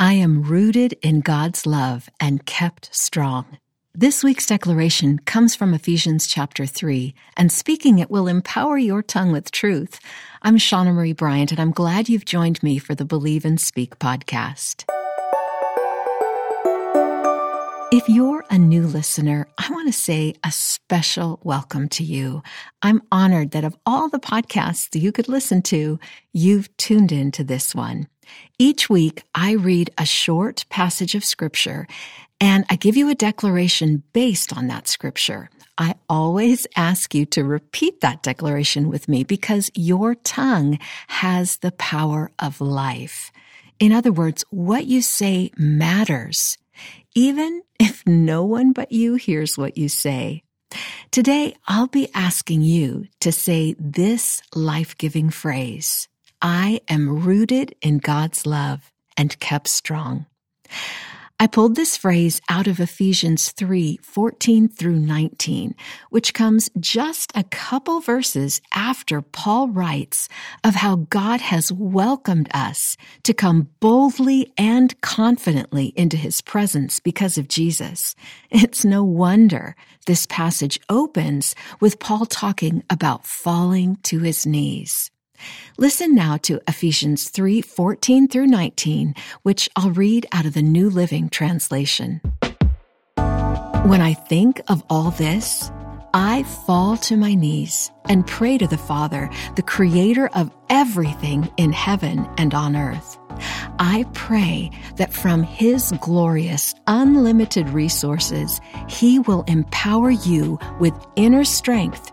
I am rooted in God's love and kept strong. This week's declaration comes from Ephesians chapter 3, and speaking it will empower your tongue with truth. I'm Shauna Marie Bryant, and I'm glad you've joined me for the Believe and Speak podcast. If you're a new listener, I want to say a special welcome to you. I'm honored that of all the podcasts you could listen to, you've tuned in to this one. Each week, I read a short passage of scripture and I give you a declaration based on that scripture. I always ask you to repeat that declaration with me because your tongue has the power of life. In other words, what you say matters even if no one but you hears what you say. Today, I'll be asking you to say this life giving phrase I am rooted in God's love and kept strong. I pulled this phrase out of Ephesians 3 14 through 19, which comes just a couple verses after Paul writes of how God has welcomed us to come boldly and confidently into his presence because of Jesus. It's no wonder this passage opens with Paul talking about falling to his knees. Listen now to Ephesians 3 14 through 19, which I'll read out of the New Living Translation. When I think of all this, I fall to my knees and pray to the Father, the creator of everything in heaven and on earth. I pray that from His glorious, unlimited resources, He will empower you with inner strength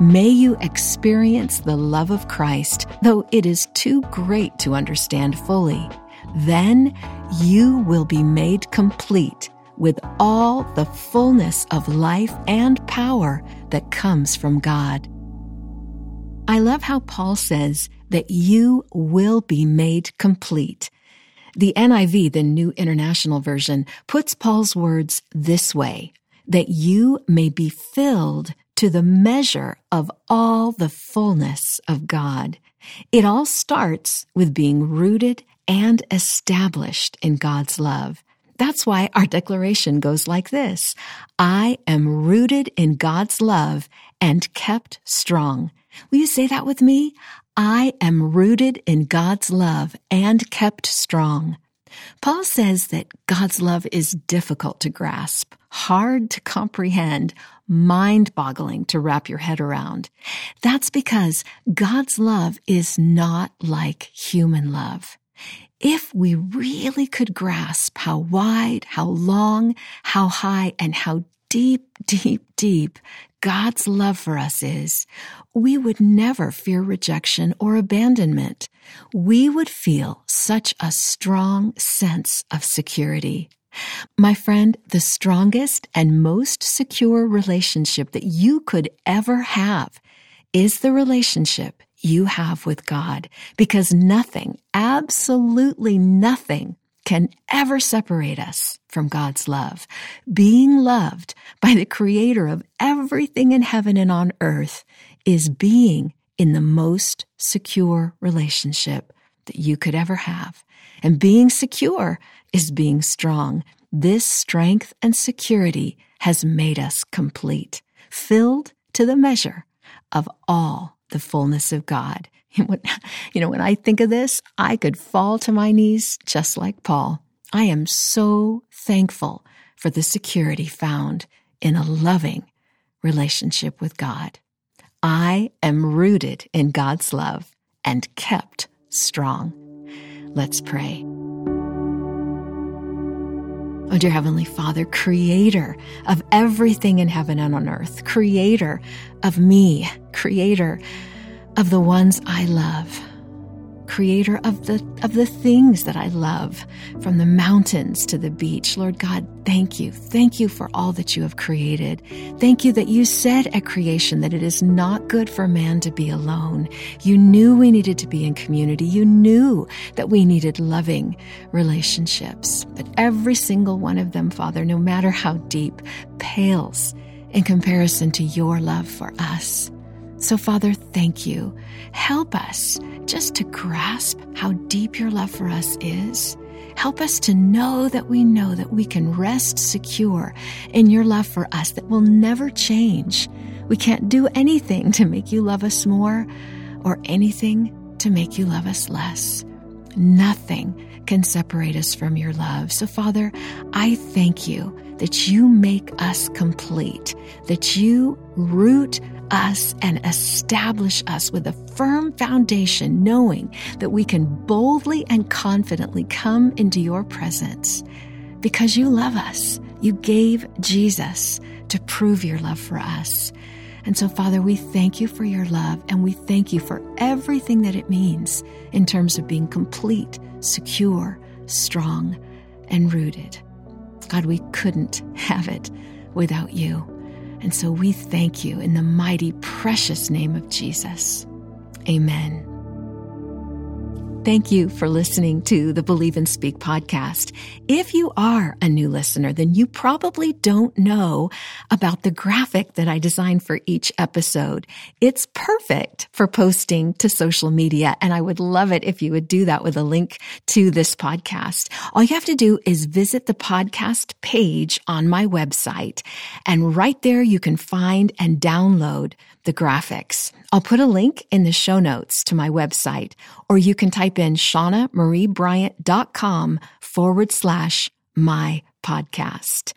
May you experience the love of Christ, though it is too great to understand fully. Then you will be made complete with all the fullness of life and power that comes from God. I love how Paul says that you will be made complete. The NIV, the New International Version, puts Paul's words this way that you may be filled to the measure of all the fullness of God. It all starts with being rooted and established in God's love. That's why our declaration goes like this I am rooted in God's love and kept strong. Will you say that with me? I am rooted in God's love and kept strong. Paul says that God's love is difficult to grasp, hard to comprehend, mind boggling to wrap your head around. That's because God's love is not like human love. If we really could grasp how wide, how long, how high, and how deep, deep, deep God's love for us is, we would never fear rejection or abandonment. We would feel such a strong sense of security. My friend, the strongest and most secure relationship that you could ever have is the relationship you have with God because nothing, absolutely nothing can ever separate us from God's love. Being loved by the creator of everything in heaven and on earth is being in the most secure relationship that you could ever have. And being secure is being strong. This strength and security has made us complete, filled to the measure of all the fullness of God. you know, when I think of this, I could fall to my knees just like Paul. I am so thankful for the security found in a loving relationship with God. I am rooted in God's love and kept strong. Let's pray. Oh, dear Heavenly Father, creator of everything in heaven and on earth, creator of me, creator of the ones I love. Creator of the, of the things that I love, from the mountains to the beach. Lord God, thank you. Thank you for all that you have created. Thank you that you said at creation that it is not good for man to be alone. You knew we needed to be in community. You knew that we needed loving relationships. But every single one of them, Father, no matter how deep, pales in comparison to your love for us. So, Father, thank you. Help us just to grasp how deep your love for us is. Help us to know that we know that we can rest secure in your love for us that will never change. We can't do anything to make you love us more or anything to make you love us less. Nothing can separate us from your love. So, Father, I thank you that you make us complete, that you root us and establish us with a firm foundation, knowing that we can boldly and confidently come into your presence because you love us. You gave Jesus to prove your love for us. And so, Father, we thank you for your love and we thank you for everything that it means in terms of being complete, secure, strong, and rooted. God, we couldn't have it without you. And so we thank you in the mighty, precious name of Jesus. Amen. Thank you for listening to the Believe and Speak podcast. If you are a new listener, then you probably don't know about the graphic that I designed for each episode. It's perfect for posting to social media, and I would love it if you would do that with a link to this podcast. All you have to do is visit the podcast page on my website, and right there you can find and download the graphics. I'll put a link in the show notes to my website, or you can type in shaunamariebryant.com forward slash my podcast.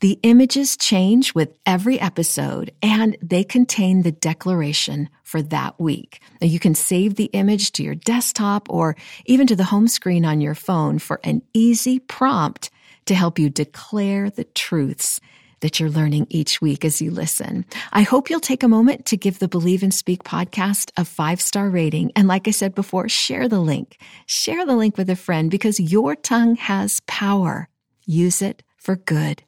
The images change with every episode and they contain the declaration for that week. Now you can save the image to your desktop or even to the home screen on your phone for an easy prompt to help you declare the truths that you're learning each week as you listen. I hope you'll take a moment to give the Believe and Speak podcast a five star rating. And like I said before, share the link. Share the link with a friend because your tongue has power. Use it for good.